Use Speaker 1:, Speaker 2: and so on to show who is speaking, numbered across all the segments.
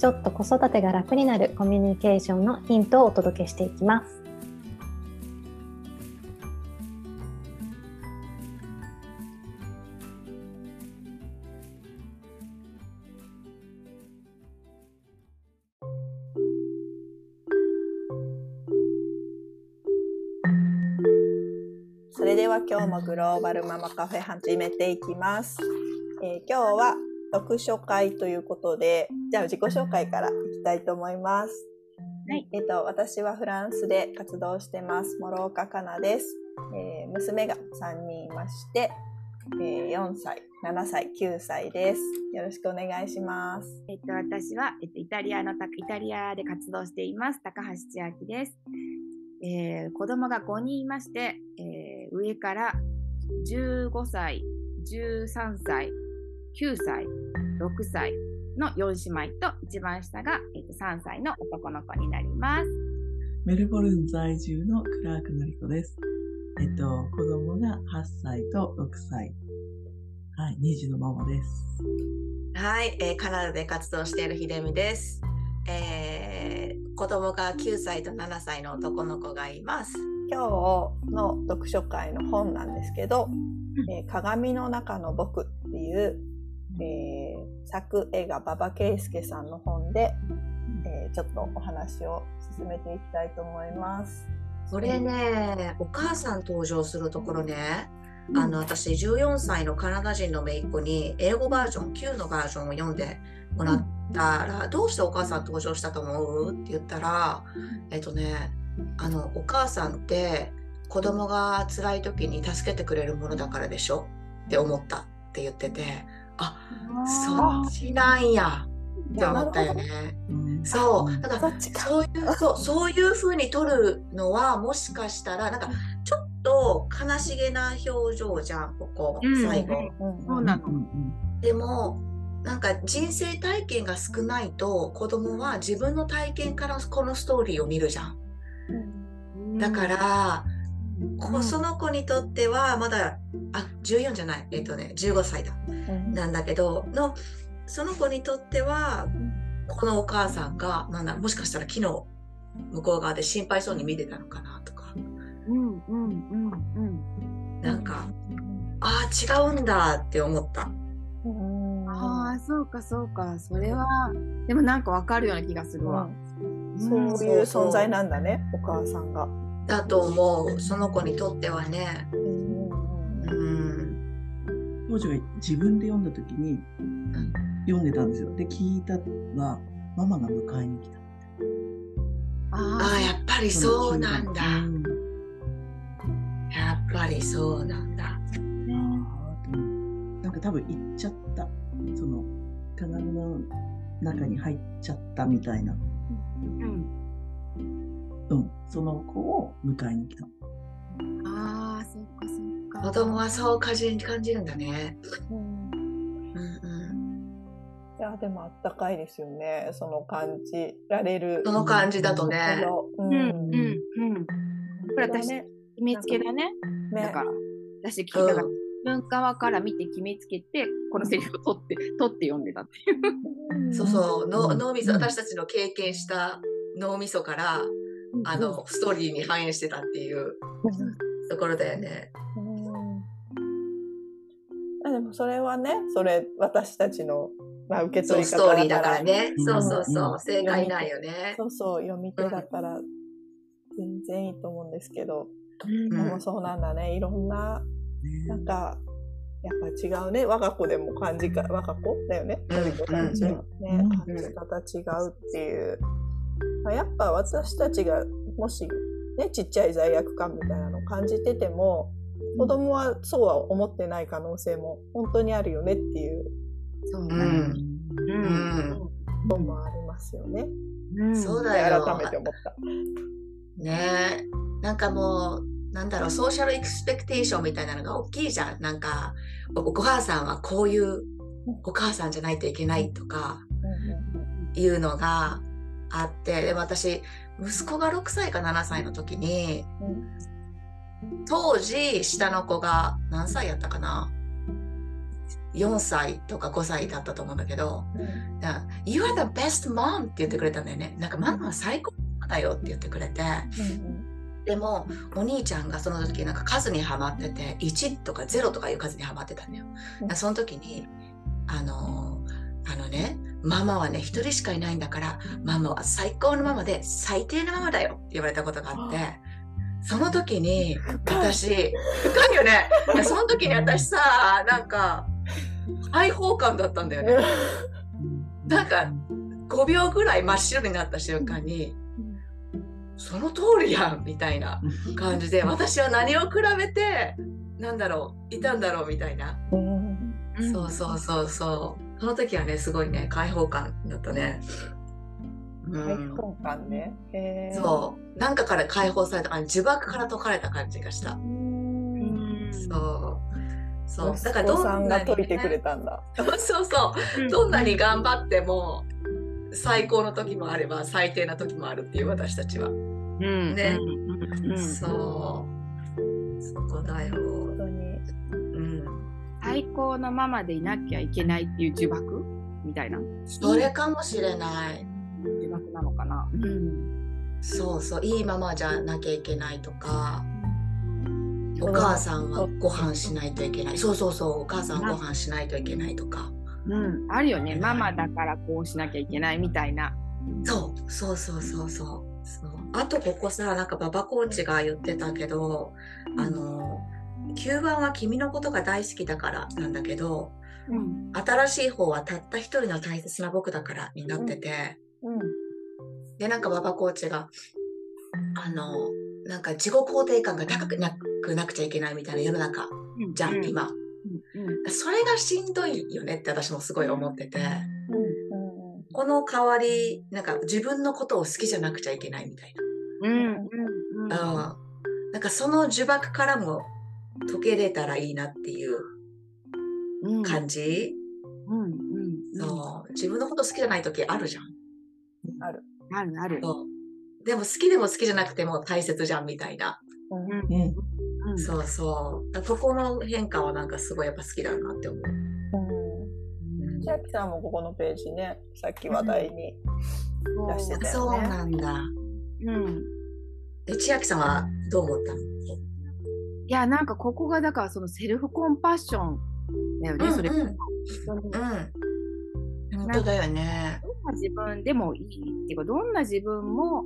Speaker 1: ちょっと子育てが楽になるコミュニケーションのヒントをお届けしていきます。
Speaker 2: それでは今日もグローバルママカフェ始めていきます。えー、今日は読書会ということで、じゃあ自己紹介からいきたいと思います。はい。えっと、私はフランスで活動してます。諸岡かなです。えー、娘が3人いまして、えー、4歳、7歳、9歳です。よろしくお願いします。
Speaker 3: えっと、私は、えっと、イタリアの、イタリアで活動しています。高橋千秋です。えー、子供が5人いまして、えー、上から15歳、13歳、9歳、6歳の4姉妹と一番下が、えっと、3歳の男の子になります。
Speaker 4: メルボルン在住のクラークのりこです。えっと、子供が8歳と6歳。はい、2児のママです。
Speaker 5: はい、えー、カナダで活動しているひでみです。えー、子供が9歳と7歳の男の子がいます。
Speaker 2: 今日の読書会の本なんですけど、えー、鏡の中の僕っていうえー、作絵が馬場圭介さんの本で、えー、ちょっとお話を進めていきたいと思います。
Speaker 5: これね、お母さん登場するところね、あの私14歳のカナダ人の姪っ子に英語バージョン9のバージョンを読んでもらったら、どうしてお母さん登場したと思う？って言ったら、えっとねあのお母さんって子供が辛い時に助けてくれるものだからでしょ？って思ったって言っててあそっちなんや。って思ったよね。そう。だからそういう そうそういう風に撮るのはもしかしたらなんかちょっと悲しげな表情じゃんここ最後。そうなの。でもなんか人生体験が少ないと子供は自分の体験からこのストーリーを見るじゃん。だから、こその子にとってはまだあ14じゃない。えっ、ー、とね15歳だ、うん、なんだけどのその子にとってはこのお母さんがなんだもしかしたら昨日向こう側で心配そうに見てたのかなとか、うんうんうんうん、なんかああ違うんだって思った。
Speaker 3: ああそうかそうか。それはでもなんかわかるような気がするわ、
Speaker 2: うん、そういう存在なんだねお母さんが。
Speaker 5: だと思うその子にとってはね。
Speaker 4: 当時は自分で読んだ時に、読んでたんですよ。で聞いたらママが迎えに来た。
Speaker 5: ああやっぱりそうなんだ。うん、やっぱりそうなんだ。
Speaker 4: なんか多分行っちゃった。その鏡の中に入っちゃったみたいな。うん。うん、その子を迎えに来た。
Speaker 3: ああ、そっかそっか。
Speaker 5: 子供はそう感じ感じるんだね。うん。
Speaker 2: うんうん。いや、でもあったかいですよね。その感じられる。
Speaker 5: その感じだとね。うん、うん、うん。
Speaker 3: これ私、決めつけだね。ねだから、私聞いたから。文側から見て決めつけてこのセリフを取って取って読んでたってい
Speaker 5: う。そうそう脳みそ私たちの経験した脳みそからあの、ストーリーに反映してたっていうところだよね。
Speaker 2: でもそれはね、それ私たちの、まあ、受け取り
Speaker 5: 方ストーリーだからね。そうそうそう、正解ないよね。
Speaker 2: そうそう、読み手だから全然いいと思うんですけど、でもそうなんだね。いろんな、なんか、やっぱ違うね。我が子でも感じか、我が子だよね。感じ、ね、感じ方違うっていう。やっぱ私たちがもし、ね、ちっちゃい罪悪感みたいなのを感じてても子供はそうは思ってない可能性も本当にあるよねっていう。そうね。うん。うん。もありまますよね。
Speaker 5: うん、そうだよ。
Speaker 2: 改めて思った。
Speaker 5: ねなんかもう、なんだろう、ソーシャルエクスペクテーションみたいなのが大きいじゃん。なんか、お母さんはこういうお母さんじゃないといけないとか、いうのがあって、でも私、息子が6歳か7歳の時に、当時、下の子が何歳やったかな？4歳とか5歳だったと思うんだけど、うん、You are the best mom って言ってくれたんだよね。なんかママは最高だよって言ってくれて、うん、でもお兄ちゃんがその時なんか数にはまってて1とか0とかいう数にはまってたんだよ。うん、その時にあのあのねママはね一人しかいないんだからママは最高のママで最低のママだよって言われたことがあって。その時に私深いよね。その時に私さなんか開放感だったんだよね。なんか5秒ぐらい真っ白になった瞬間に、その通りやんみたいな感じで 私は何を比べてなんだろういたんだろうみたいな、そうそうそうそうその時はねすごいね開放感だったね。
Speaker 2: 開放感ね、
Speaker 5: そう。なんかから解放された呪縛から解かれた感じがした。そう。
Speaker 2: そう。だからどんなに、ね、解いてくれたんだ。
Speaker 5: そうそうどんなに頑張っても最高の時もあれば最低な時もあるっていう私たちは。うん、ね、うん、そう。そこだよ。
Speaker 3: 最高のママでいなきゃいけないっていう呪縛？みたいな。
Speaker 5: それかもしれない。
Speaker 3: 呪縛なのかな？
Speaker 5: うん、そうそういいママじゃなきゃいけないとか。お母さんはご飯しないといけない。そうそうそう、お母さんはご飯しないといけないとか。
Speaker 3: うん、あるよね。ママだからこうしなきゃいけないみたいな。
Speaker 5: そう、そうそうそうそう。そうあとここさ、なんか馬場コーチが言ってたけど、あの、吸盤は君のことが大好きだからなんだけど、うん、新しい方はたった一人の大切な僕だからになってて、うん、うん、で、なんか馬場コーチが、あの、なんか自己肯定感が高くなくなくちゃいけないみたいな世の中じゃん、うん、今、うん、それがしんどいよねって私もすごい思ってて、この代わりなんか自分のことを好きじゃなくちゃいけないみたいな、うん。なんかその呪縛からも解けれたらいいなっていう感じ、うんうんそう自分のこと好きじゃない時あるじゃん。
Speaker 2: ある。
Speaker 3: あるある。
Speaker 5: でも好きでも好きじゃなくても大切じゃんみたいな。うんうん、そうそう。ここの変化はなんかすごいやっぱ好きだなって思う。
Speaker 2: うん。千秋さんもここのページね、さっき話題に出してたよね。
Speaker 5: そうなんだ。うん。で、千秋さんはどう思ったの？い
Speaker 3: や、なんかここがだからそのセルフコンパッションだよね、うん、それ。うん。うん。
Speaker 5: 本当だよね。
Speaker 3: どんな自分でもいいっていうか、どんな自分も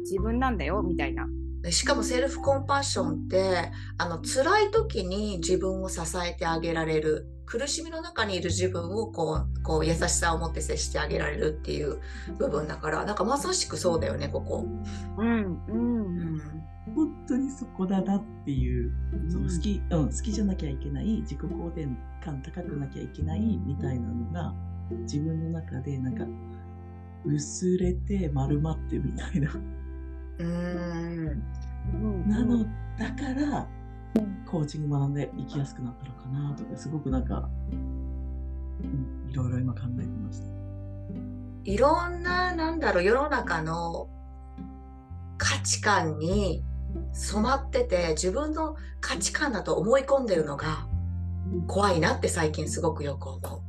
Speaker 3: 自分なんだよみたいな。
Speaker 5: しかもセルフコンパッションってあの辛い時に自分を支えてあげられる苦しみの中にいる自分をこうこう優しさを持って接してあげられるっていう部分だからなんかまさしくそうだよねここ。うんうん。う
Speaker 4: ん本当にそこだなっていう、その好き、うん、好きじゃなきゃいけない、自己肯定感高くなきゃいけないみたいなのが、自分の中でなんか、薄れて丸まってみたいな。うん。なのだから、コーチング学んで生きやすくなったのかなとかすごくなんか、うん、いろいろ今考えてました。
Speaker 5: いろんななんだろう世の中の価値観に染まってて自分の価値観だと思い込んでるのが怖いなって最近すごくよく思う。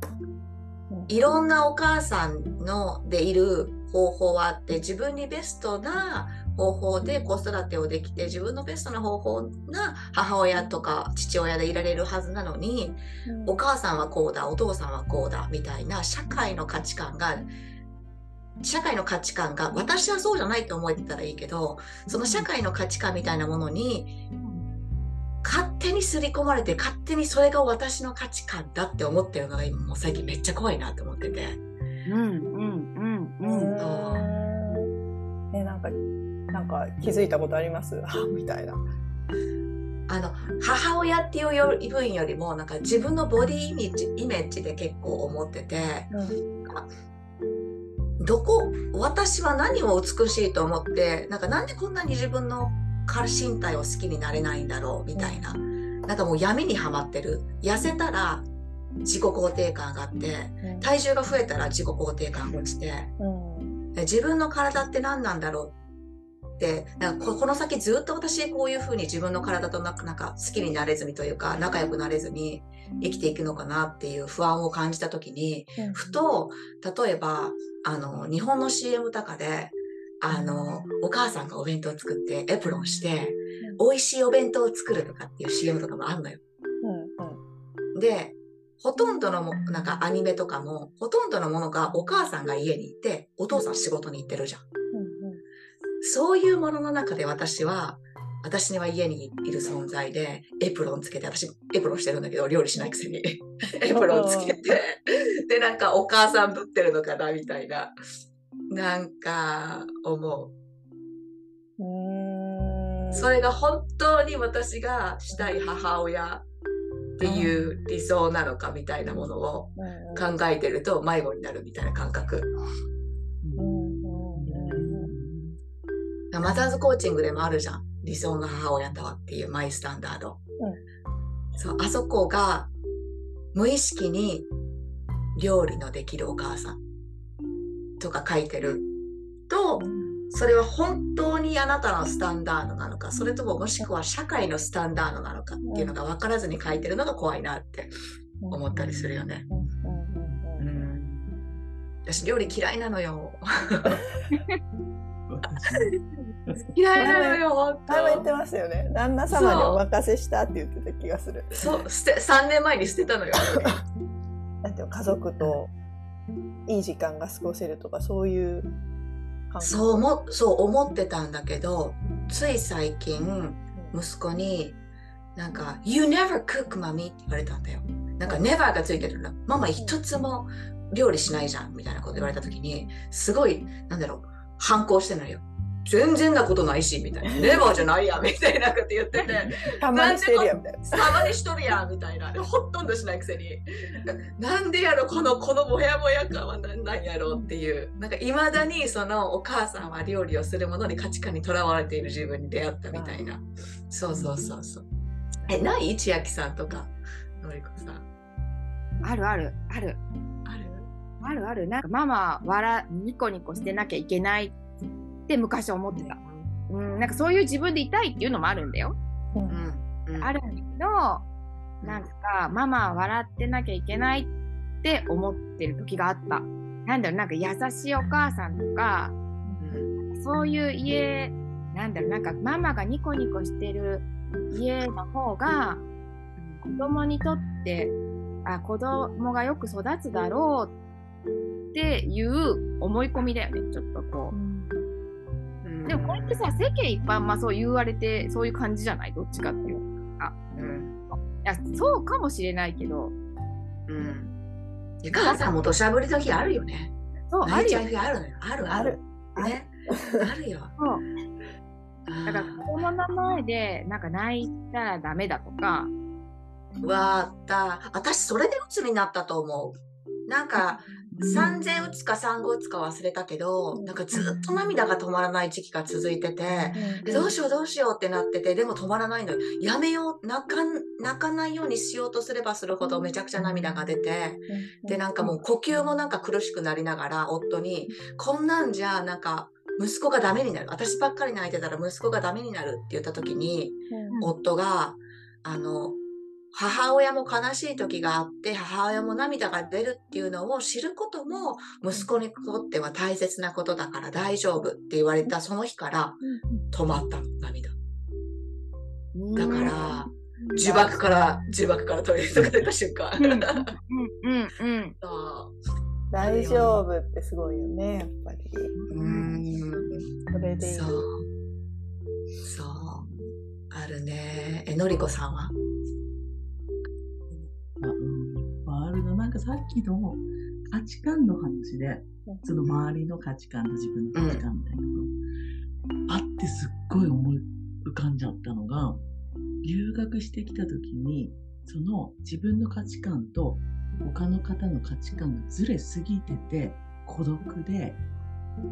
Speaker 5: いろんなお母さんのでいる方法はあって自分にベストな方法で子育てをできて自分のベストな方法が母親とか父親でいられるはずなのに、うん、お母さんはこうだお父さんはこうだみたいな社会の価値観が社会の価値観が私はそうじゃないと思えてたらいいけどその社会の価値観みたいなものに勝手に刷り込まれて勝手にそれが私の価値観だって思ってるのが今もう最近めっちゃ怖いなって思ってて。うんうんうんうん。
Speaker 2: えなんかなんか気づいたことあります？あ みたいな。
Speaker 5: あの母親っていう分よりもなんか自分のボディイメージイメージで結構思ってて、うん、どこ私は何を美しいと思ってなんかなんでこんなに自分の身体を好きになれないんだろうみたいな。なんかもう闇にはまってる。痩せたら自己肯定感があって体重が増えたら自己肯定感が落ちて、自分の体って何なんだろうってなんかこの先ずっと私こういうふうに自分の体となんか好きになれずにというか仲良くなれずに生きていくのかなっていう不安を感じた時に、ふと例えばあの日本の CM とかであのお母さんがお弁当を作ってエプロンして、美味しいお弁当を作るとかっていう CM とかもあるのよ。でほとんどのもなんかアニメとかもほとんどのものがお母さんが家にいてお父さん仕事に行ってるじゃん。そういうものの中で私は私には家にいる存在でエプロンつけて私エプロンしてるんだけど料理しないくせに。エプロンつけて。でなんかお母さんぶってるのかなみたいな。なんか思う。それが本当に私がしたい母親っていう理想なのかみたいなものを考えてると迷子になるみたいな感覚。マザーズコーチングでもあるじゃん。理想の母親とはっていうマイスタンダード。うん、そうあそこが無意識に料理のできるお母さん。とか書いてる。と、それは本当にあなたのスタンダードなのか、それとももしくは社会のスタンダードなのかっていうのが分からずに書いてるのが怖いなって思ったりするよね。うん、私料理嫌いなのよ。嫌いなのよ。
Speaker 2: 前も言ってましたよね。旦那様にお任せしたって言ってた気がする。
Speaker 5: そう、捨て、3年前に捨てたのよ。
Speaker 2: なん ていう家族といい時間が過ごせるとか、そういう
Speaker 5: そうも、そう思ってたんだけど、つい最近、息子に、なんか、You never cook, mommy? って言われたんだよ。なんか、never がついてるの。ママ一つも料理しないじゃんみたいなこと言われた時に、すごい、なんだろう、反抗してるのよ。全然なことないし、みたいな。ネバーじゃないや、みたいなこと言ってて。
Speaker 2: たまにしてるやみたいな。
Speaker 5: たまにしとるや、みたいな。ほとんどしないくせに。なんでやろ、この、このモヤモヤ感は何なんやろうっていう。なんか、いまだにそのお母さんは料理をするものに価値観にとらわれている自分に出会ったみたいな。そうそうそうそう。え、ない千秋さんとか、のりこさん。
Speaker 3: あるある、ある。
Speaker 5: ある？
Speaker 3: あるある。なんか、ママ、笑、ニコニコしてなきゃいけないって昔思ってた。うん、なんかそういう自分でいたいっていうのもあるんだよ。うん、うん、あるんだけど、なんかママは笑ってなきゃいけないって思ってる時があった。なんだろう、なんか優しいお母さんとか、うん、そういう家、なんだろう、なんかママがニコニコしてる家の方が、子供にとって、あ、子供がよく育つだろうっていう思い込みだよね、ちょっとこう。うんでもこれってさ、世間一般、まあそう言われて、そういう感じじゃない？どっちかっていうか。うん。いや、そうかもしれないけど。
Speaker 5: うん。いや、母さんも土砂降りの日あるよね。そう、あるよ。あるのよ。ある、ある。ね。ある よ。そう。
Speaker 3: だから子供の前でなんか泣いたらダメだとか。
Speaker 5: わあった。私それで鬱になったと思う。なんか、3000打つか産後打つか忘れたけど、なんかずっと涙が止まらない時期が続いてて、でどうしようどうしようってなってて、でも止まらないのよ。やめよう、泣か、泣かないようにしようとすればするほどめちゃくちゃ涙が出て、で、なんかもう呼吸もなんか苦しくなりながら、夫に、こんなんじゃ、なんか、息子がダメになる。私ばっかり泣いてたら息子がダメになるって言った時に、夫が、あの、母親も悲しい時があって母親も涙が出るっていうのを知ることも息子にとっては大切なことだから大丈夫って言われたその日から止まったの涙。だから呪縛から呪縛からトイレとか出た瞬間。
Speaker 2: 大丈夫ってすごいよねやっぱり。うん。それで
Speaker 5: そう。そう。あるね。えのりこさんは？
Speaker 4: さっきの価値観の話で、その周りの価値観と自分の価値観みたいなの、あってすっごい思い浮かんじゃったのが、留学してきた時に、その自分の価値観と他の方の価値観がずれすぎてて、孤独で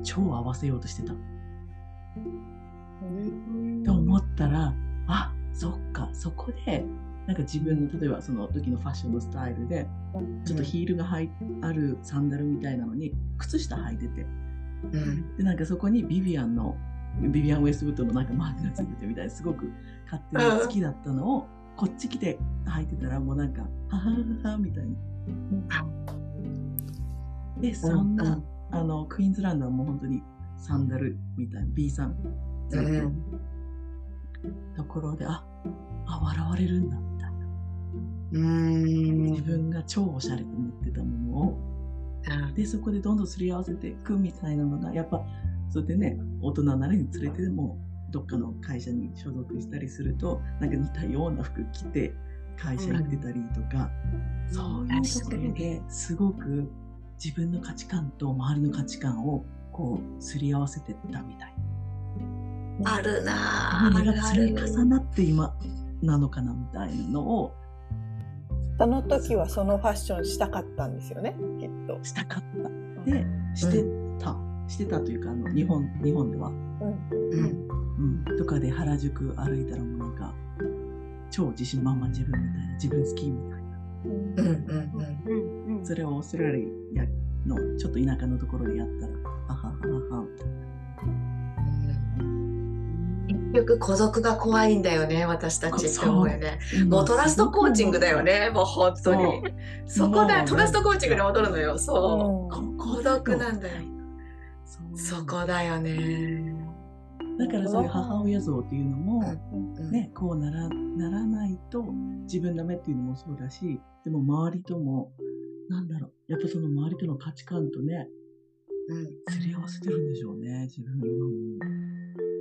Speaker 4: 超合わせようとしてた。と思ったら、あ、そっか、そこで、なんか自分の、例えばその時のファッションのスタイルで、ちょっとヒールが入あるサンダルみたいなのに、靴下履いてて、
Speaker 5: うん。
Speaker 4: で、なんかそこにビビアンの、ビビアン・ウェストウッドのなんかマークがついててみたいな、すごく勝手に好きだったのを、こっち来て履いてたらもうなんか、ははははみたいな。で、そん。な、あの、クイーンズランドはもう本当にサンダルみたいな、B さん、
Speaker 5: うん。
Speaker 4: ところで、あ、あ、笑われるんだ。自分が超おしゃれと思ってたものを、で、そこでどんどんすり合わせていくみたいなのが、やっぱ、そうやってね、大人なりに連れてでも、どっかの会社に所属したりすると、なんか似たような服着て、会社行ってたりとか、そういうところですごく自分の価値観と周りの価値観をこうすり合わせてったみたい。
Speaker 5: あるなぁ。
Speaker 4: 何が
Speaker 5: あるあ。
Speaker 4: 重なって今なのかなみたいなのを
Speaker 2: その時はそのファッションしたかったんですよね、きっと。
Speaker 4: したかった。で、してた。してたというか、あの、日本、日本では。
Speaker 2: うん。
Speaker 5: うん。
Speaker 4: うん。とかで原宿歩いたらもうなんか、超自信満々自分みたいな、自分好きみたいな。
Speaker 5: うんうんうん。
Speaker 3: うんうん
Speaker 4: それをオーストラリアのちょっと田舎のところでやったら、ははははは、みたいな。
Speaker 5: 結局孤独が怖いんだよね、私たちって思うよね。もうトラストコーチングだよね、もう本当に。そこだ、トラストコーチングに戻るのよ、そう。孤独なんだよ。
Speaker 4: そ
Speaker 5: こだよね。
Speaker 4: だからそういう母親像っていうのも、
Speaker 5: うん
Speaker 4: ね、こうならならないと自分ダメっていうのもそうだし、でも周りとも、なんだろう、やっぱその周りとの価値観とね、
Speaker 5: うん
Speaker 4: すり合わせてるんでしょうね、自分今も。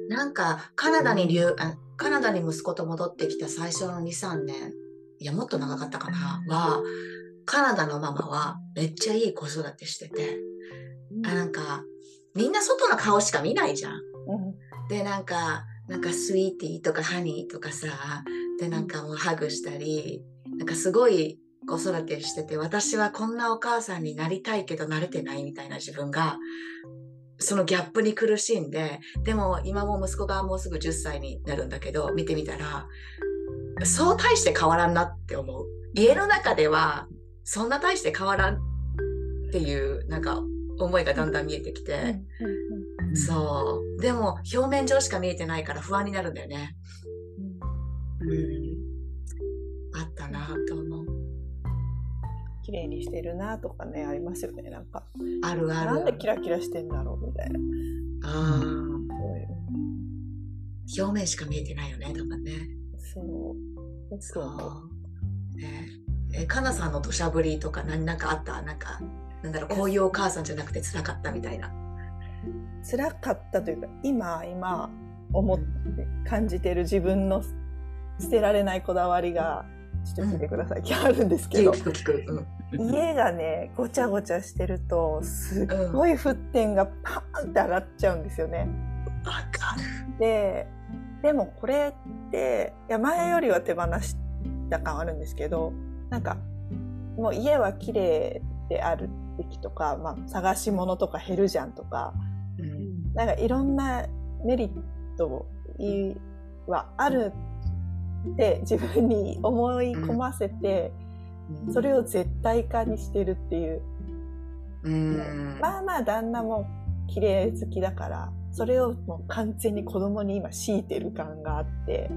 Speaker 5: なんかカナダに留あカナダに息子と戻ってきた最初の2、3年、いやもっと長かったかな、は、カナダのママはめっちゃいい子育てしてて、あなんかみんな外の顔しか見ないじゃん。
Speaker 2: うん。
Speaker 5: で、なんか、なんかスイーティーとかハニーとかさ、で、なんかもうハグしたり、なんかすごい子育てしてて、私はこんなお母さんになりたいけど慣れてないみたいな自分が、そのギャップに苦しんで、でも今も息子がもうすぐ10歳になるんだけど、見てみたら、そう大して変わらんなって思う。家の中では、そんな大して変わらんっていう、なんか思いがだんだん見えてきて、そう。でも、表面上しか見えてないから不安になるんだよね。うん。あったなと。
Speaker 2: 綺麗にしてるなとかね、ありますよね、なんか。
Speaker 5: あるある。
Speaker 2: なんでキラキラしてんだろうみたいな。
Speaker 5: あー
Speaker 2: そういう
Speaker 5: 表面しか見えてないよね、とかね。
Speaker 2: そう。
Speaker 5: そ
Speaker 2: そう。
Speaker 5: う。ねえ、かなさんの土砂降りとか何なんかあったなんか、なんだろう、こういうお母さんじゃなくて辛かったみたいな。
Speaker 2: 辛かったというか、今、今、思って感じてる自分の捨てられないこだわりが、ちょっと聞いてください。今日あるんですけど
Speaker 5: 聞、く聞く。うん。
Speaker 2: 家がね、ごちゃごちゃしてると、すっごい沸点がパーンって上がっちゃうんですよね。
Speaker 5: わかる。
Speaker 2: で、でもこれって、いや前よりは手放した感はあるんですけど、なんか、もう家は綺麗であるべきとか、まあ、探し物とか減るじゃんとか、
Speaker 5: うん。
Speaker 2: なんかいろんなメリットはあるって自分に思い込ませて、それを絶対化にしてるっていう。
Speaker 5: うん。
Speaker 2: まあまあ旦那も綺麗好きだから、それをもう完全に子供に今強いてる感があって、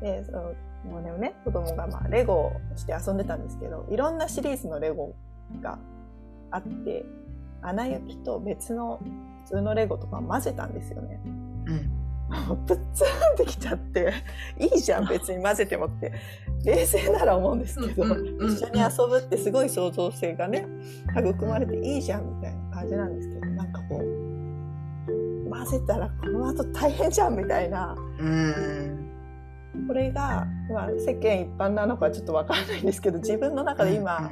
Speaker 2: で、その、もうね、子供がまあレゴをして遊んでたんですけど、いろんなシリーズのレゴがあって、アナ雪と別の普通のレゴとか混ぜたんですよね。
Speaker 5: うん。
Speaker 2: もうぶっつんってきちゃって、いいじゃん別に混ぜてもって、冷静なら思うんですけど、一緒に遊ぶってすごい創造性がね、育まれていいじゃんみたいな感じなんですけど、なんかこう、混ぜたらこの後大変じゃんみたいな、
Speaker 5: うん。
Speaker 2: これが、まあ、世間一般なのかちょっとわからないんですけど、自分の中で今、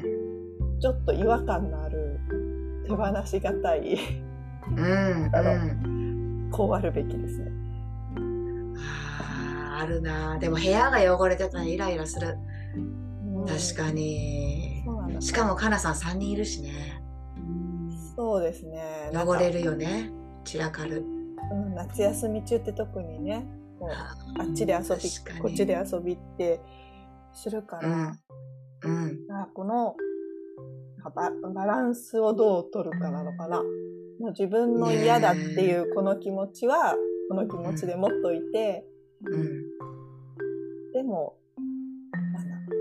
Speaker 2: ちょっと違和感のある、手放しがたい、
Speaker 5: うん。
Speaker 2: あの
Speaker 5: うん。
Speaker 2: こうあるべきですね。
Speaker 5: あるなでも部屋が汚れてたらイライラする。確かに。しかもかなさん3人いるしね。
Speaker 2: そうですね。
Speaker 5: 汚れるよね。散らかる。
Speaker 2: うん、夏休み中って特にね、こうあっちで遊びこっちで遊びってするから、
Speaker 5: うん。うん。
Speaker 2: あこのババランスをどう取るかなのかな。もう自分の嫌だっていうこの気持ちは、この気持ちで持っといて、
Speaker 5: うん。
Speaker 2: でも、なんだろ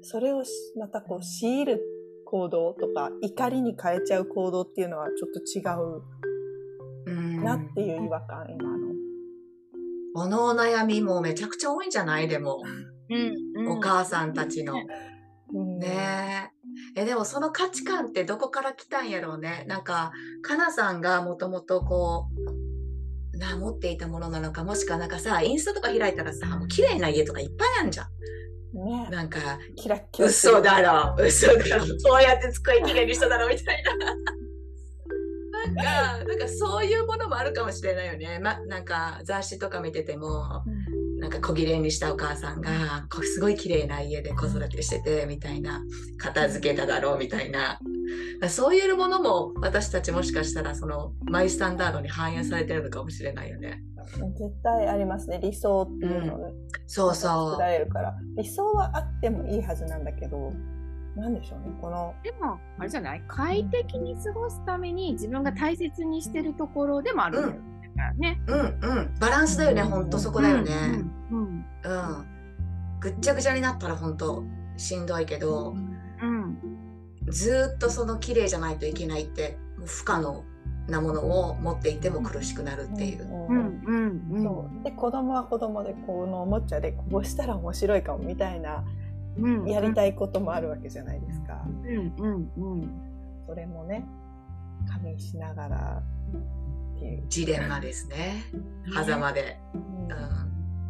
Speaker 2: うそれをしまたこう強いる行動とか、怒りに変えちゃう行動っていうのはちょっと違う
Speaker 5: うん。
Speaker 2: なっていう違和感、今の。
Speaker 5: このお悩みもめちゃくちゃ多いんじゃない？でも、
Speaker 3: うん
Speaker 5: お母さんたちの。
Speaker 2: うん
Speaker 5: ねえ。え、でもその価値観ってどこから来たんやろうね。なんか、かなさんがもともとこう、な、持っていたものなのか、もしくはなんかさ、インスタとか開いたらさ、もう綺麗な家とかいっぱいあるじゃん。
Speaker 2: ね
Speaker 5: なんか、
Speaker 2: キラッキラ
Speaker 5: 嘘だろ、嘘だろ、こうやって机きれいにしただろ、みたいな。なんか、なんかそういうものもあるかもしれないよね。ま、なんか雑誌とか見てても、なんか小綺麗にしたお母さんが、こうすごい綺麗な家で子育てしてて、みたいな、片付けただろう、みたいな。そういうものも私たちもしかしたらそのマイスタンダードに反映されてるのかもしれないよね。
Speaker 2: 絶対ありますね。理想っていうのね。
Speaker 5: そうそ
Speaker 2: 作られるから。理想はあってもいいはずなんだけど、なんでしょうね。この、
Speaker 3: でも、あれじゃない？快適に過ごすために自分が大切にしてるところでもあるんだよからね。
Speaker 5: う。うんうん。バランスだよね、ほんとそこだよね。
Speaker 3: うん。
Speaker 5: うん。ぐっちゃぐちゃになったらほんとしんどいけど、
Speaker 3: うん。
Speaker 5: ずーっとその綺麗じゃないといけないって、もう不可能なものを持っていても苦しくなるっていう。
Speaker 3: うん。うん。うん。
Speaker 2: そうで子供は子供でこのおもちゃでこうしたら面白いかもみたいな
Speaker 3: うん。
Speaker 2: やりたいこともあるわけじゃないですか。
Speaker 3: うん。うん。うん。
Speaker 2: それもね加味しながら。
Speaker 5: ジレンマですね。狭間で。
Speaker 2: うん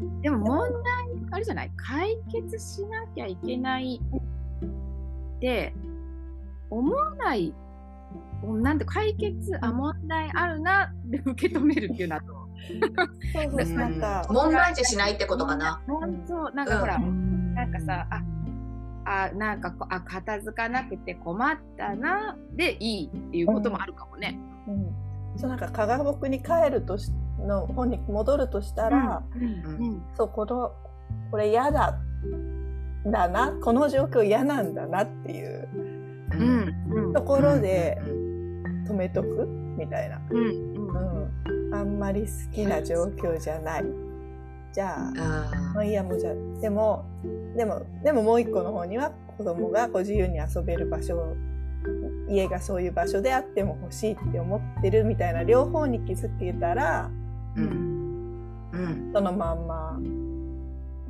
Speaker 5: うん。
Speaker 3: でも問題、あれじゃない解決しなきゃいけないって思わない、なんて解決、あ、問題あるなって受け止めるっていうのと、
Speaker 2: そう？そうなんか、
Speaker 5: 問題視しないってことかな。
Speaker 3: 本当、なんかほら、
Speaker 4: うん
Speaker 3: なんかさ、あ、あ、なんかこあ、片付かなくて困ったな、でいいっていうこともあるかもね。
Speaker 2: うん、そうなんか科学に帰るとしの本に戻るとしたら、
Speaker 3: うん。
Speaker 2: そうこのこれ嫌だだなこの状況嫌なんだなっていう
Speaker 3: うん。うん。
Speaker 2: ところで
Speaker 5: うん
Speaker 2: 止めとくみたいな、
Speaker 3: うん。
Speaker 2: うん、あんまり好きな状況じゃないじゃあ
Speaker 5: あ
Speaker 2: まあいいやもうじゃあでもでもでももう一個の方には子供がこう自由に遊べる場所家がそういう場所であっても欲しいって思ってるみたいな両方に気づけたら
Speaker 5: ーうんうん
Speaker 2: そのまんま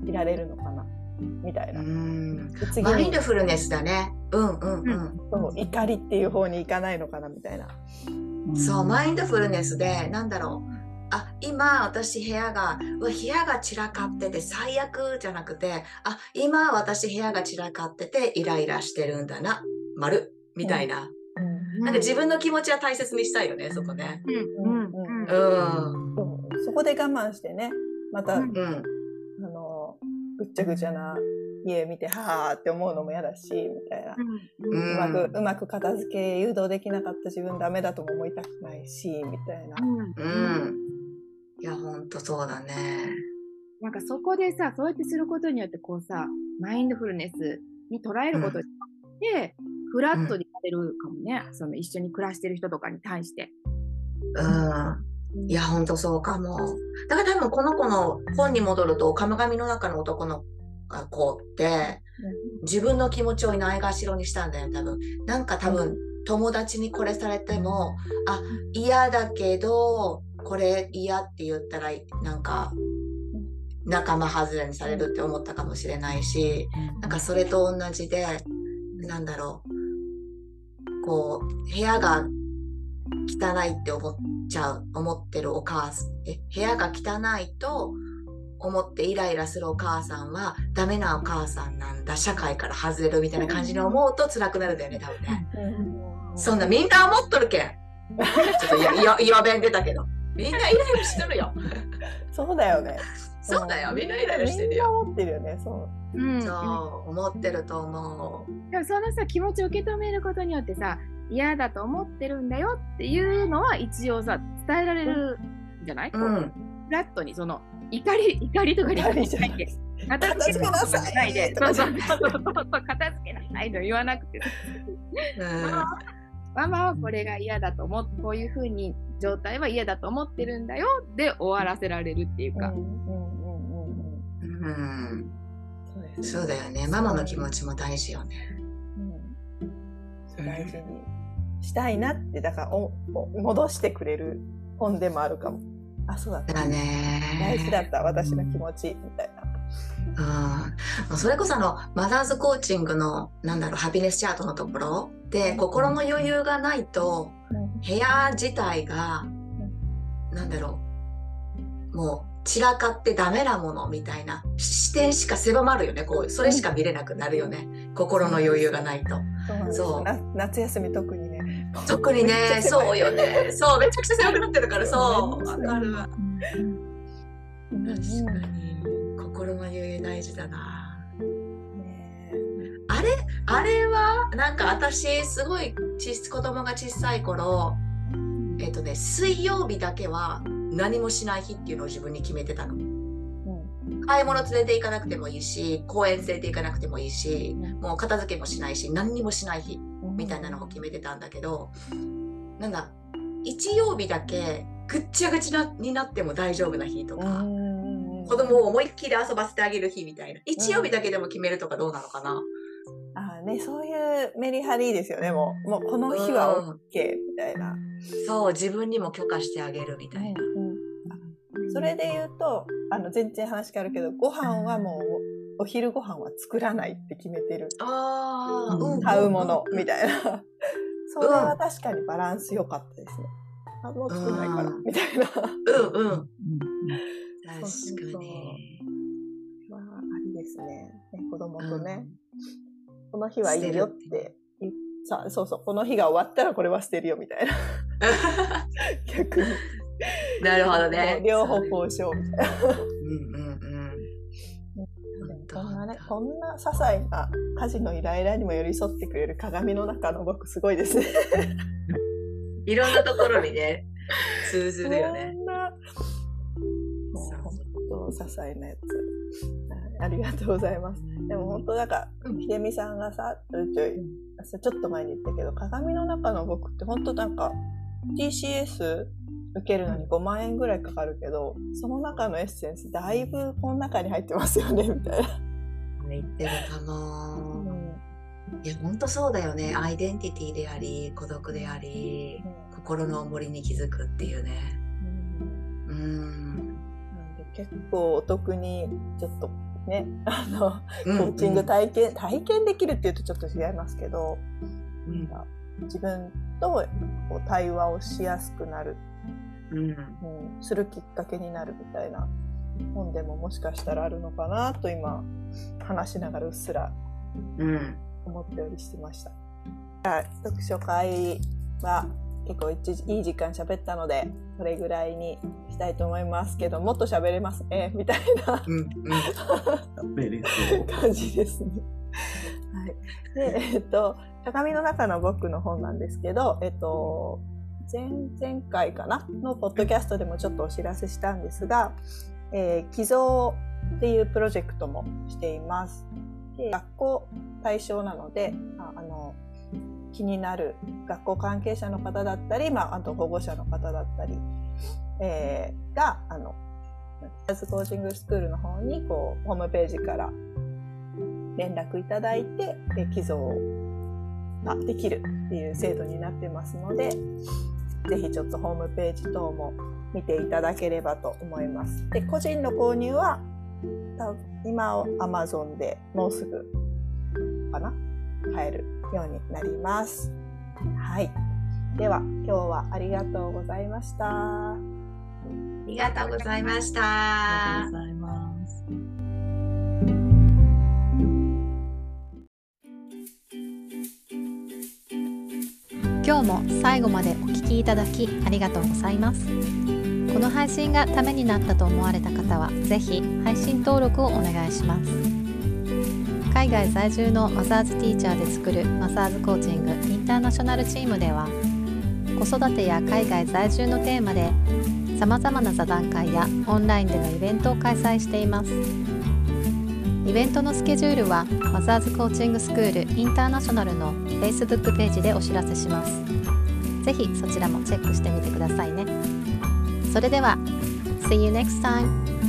Speaker 2: いられるのかなみたいな。
Speaker 5: うん
Speaker 2: で次
Speaker 5: マイン
Speaker 2: に
Speaker 5: ドフルネスだね。うんうんうん。
Speaker 2: そう怒りっていう方に行かないのかなみたいな。
Speaker 5: そう、マインドフルネスで、なんだろう。あ、今私部屋が、部屋が散らかってて最悪じゃなくて、あ、今私部屋が散らかっててイライラしてるんだな、丸みたいな。なんか自分の気持ちは大切にしたいよね、そこね。
Speaker 3: うん。うん。うん。
Speaker 5: うん。
Speaker 2: そこで我慢してねまた、
Speaker 3: うん
Speaker 5: うん。
Speaker 2: あのぐっちゃぐちゃな家見てはーって思うのも嫌だしみたいな。
Speaker 3: う。
Speaker 5: うんん
Speaker 2: うまく、うまく片付け誘導できなかった自分ダメだとも思いたくないし、みたいな。
Speaker 5: うん。いや、ほんとそうだね。
Speaker 3: なんかそこでさ、そうやってすることによって、こうさ、マインドフルネスに捉えることによって、フラットにされるかもね、その一緒に暮らしてる人とかに対して。
Speaker 5: うん。いや、ほんとそうかも。だから多分この子の本に戻ると、カムガミの中の男の子って、自分の気持ちをないがしろにしたんだよ、多分。なんか多分、友達にこれされても、あ、嫌だけど、これ嫌って言ったら、なんか、仲間外れにされるって思ったかもしれないし、なんかそれと同じで、なんだろう、こう、部屋が汚いって思っちゃう、思ってるお母さん、え、部屋が汚いと思ってイライラするお母さんはダメなお母さんなんだ、社会から外れるみたいな感じに思うと辛くなるんだよね、多分ね。そんなみんな思っとるけん。ちょっといや、いや、岩弁出たけど。みんなイライラしてるよ。
Speaker 2: そうだよね。
Speaker 5: そうだよ、みんなイライラしてる
Speaker 2: みんな
Speaker 5: よ。
Speaker 2: 思ってるよね。そう。
Speaker 3: うん。
Speaker 5: そう、思ってると思う。
Speaker 3: でもそのさ、気持ちを受け止めることによってさ、嫌だと思ってるんだよっていうのは一応さ伝えられるんじゃない、
Speaker 5: うん
Speaker 3: フラットにその怒り怒りとかに
Speaker 2: 怒りじゃない
Speaker 3: で片付けなさいでそうそうそうそう片付けなさいと言わなくてママはこれが嫌だと思ってこういうふうに状態は嫌だと思ってるんだよで終わらせられるっていうか、
Speaker 2: うんうんうんうん
Speaker 5: うん。うん
Speaker 2: そう
Speaker 5: だよね。ママの気持ちも大事よね。
Speaker 2: うん。大事にしたいなってだからおお戻してくれる本でもあるかも。あそうだった。
Speaker 5: だね。
Speaker 2: 大事だった私の気持ちみたいな
Speaker 5: うん、それこそあのマザーズコーチングのなんだろうハピネスチャートのところで心の余裕がないと部屋自体がなんだろうもう散らかってダメなものみたいな視点しか狭まるよねこうそれしか見れなくなるよね。心の余裕がないと。
Speaker 2: そう夏休み特にね。
Speaker 5: 特にねそうよね。そうめちゃくちゃ狭くなってるからそう。わかるわ。
Speaker 2: うん。
Speaker 5: 確かに心の余裕大事だな。
Speaker 2: ね
Speaker 5: あれあれはなんか私すごいち子供が小さい頃えっ、とね水曜日だけは何もしない日っていうのを自分に決めてたの。
Speaker 2: うん。
Speaker 5: 買い物連れて行かなくてもいいし公園連れて行かなくてもいいしもう片付けもしないし何にもしない日みたいなのを決めてたんだけどなんだ日曜日だけぐっちゃぐちゃになっても大丈夫な日とか、子供を思いっきり遊ばせてあげる日みたいな。日曜日だけでも決めるとかどうなのかな、
Speaker 2: ああねそういうメリハリですよね。もうもうこの日は
Speaker 5: うん
Speaker 2: OK みたいな、
Speaker 5: そう自分にも許可してあげるみたいな、
Speaker 2: それで言うとあの全然話変わるけどご飯はもうお昼ご飯は作らないって決めてる。
Speaker 5: ああ、
Speaker 4: うん。
Speaker 2: 買うものみたいな。それは確かにバランス良かったですね。あもう作んないから
Speaker 5: うん。
Speaker 2: みたいな。
Speaker 5: うん。うん
Speaker 4: うん
Speaker 5: 確かに。
Speaker 2: まあありですね。ね子供とね、この日はいいよって。言っさそうそう。この日が終わったらこれは捨てるよみたいな。逆に。
Speaker 5: なるほどね。
Speaker 2: 両方こうしようみたいな。
Speaker 5: うんうんうん。
Speaker 2: こん。なねこんな些細な家事のイライラにも寄り添ってくれる鏡の中の僕すごいですね。
Speaker 5: いろんなところにね通ずるよね
Speaker 2: 本当些細なやつ。はいありがとうございます。でも本当なんか
Speaker 5: うん。
Speaker 2: 秀美さんがさちょいちょいちょっと前に言ったけど鏡の中の僕って本当なんか TCS 受けるのに5万円ぐらいかかるけどその中のエッセンスだいぶこの中に入ってますよね みたいな。
Speaker 5: 言ってるかもいや本当そうだよね。アイデンティティであり孤独であり心の重りに気づくっていうね。
Speaker 2: うん。
Speaker 5: うん。
Speaker 2: なんで結構お得にちょっとねあの
Speaker 5: うん
Speaker 2: コーチング体験、体験できるっていうとちょっと違いますけど、
Speaker 5: うん。
Speaker 2: 自分とこう対話をしやすくなる、
Speaker 5: うん。
Speaker 2: うん、するきっかけになるみたいな本でももしかしたらあるのかなと今話しながらうっすら
Speaker 5: うん。
Speaker 2: 思っておりしてました。読書会は結構いい時間喋ったのでそれぐらいにしたいと思いますけどもっと喋れます？ねみたいな。
Speaker 5: うん
Speaker 2: 感じですね。はい、で、えっと、鏡の中の僕の本なん。ですけど、えっと、前々回かなのポッドキャストでもちょっとお知らせしたん。ですが、えー、寄贈っていうプロジェクトもしています。で学校対象なので、ああの、気になる学校関係者の方だったり、まあ、あと保護者の方だったり、えーが、あの、アズコーチングスクールの方に、こう、ホームページから連絡いただいて、え寄贈ができるっていう制度になってますので、ぜひちょっとホームページ等も見ていただければと思います。で、個人の購入は、今は Amazon でもうすぐかな？買えるようになります。はい。では、今日はありがとうございました。
Speaker 5: ありがとうございまし
Speaker 4: ありがとう
Speaker 5: た
Speaker 4: ございます。
Speaker 1: 今日も最後までお聞きいただきありがとうございますこの配信がためになったと思われた方はぜひ配信登録をお願いします海外在住のマザーズティーチャーで作るマザーズコーチングインターナショナルチームでは子育てや海外在住のテーマでさまざまな座談会やオンラインでのイベントを開催しています。イベントのスケジュールはマザーズコーチングスクールインターナショナルの Facebook ページでお知らせします。ぜひそちらもチェックしてみてくださいね。それでは See you next time!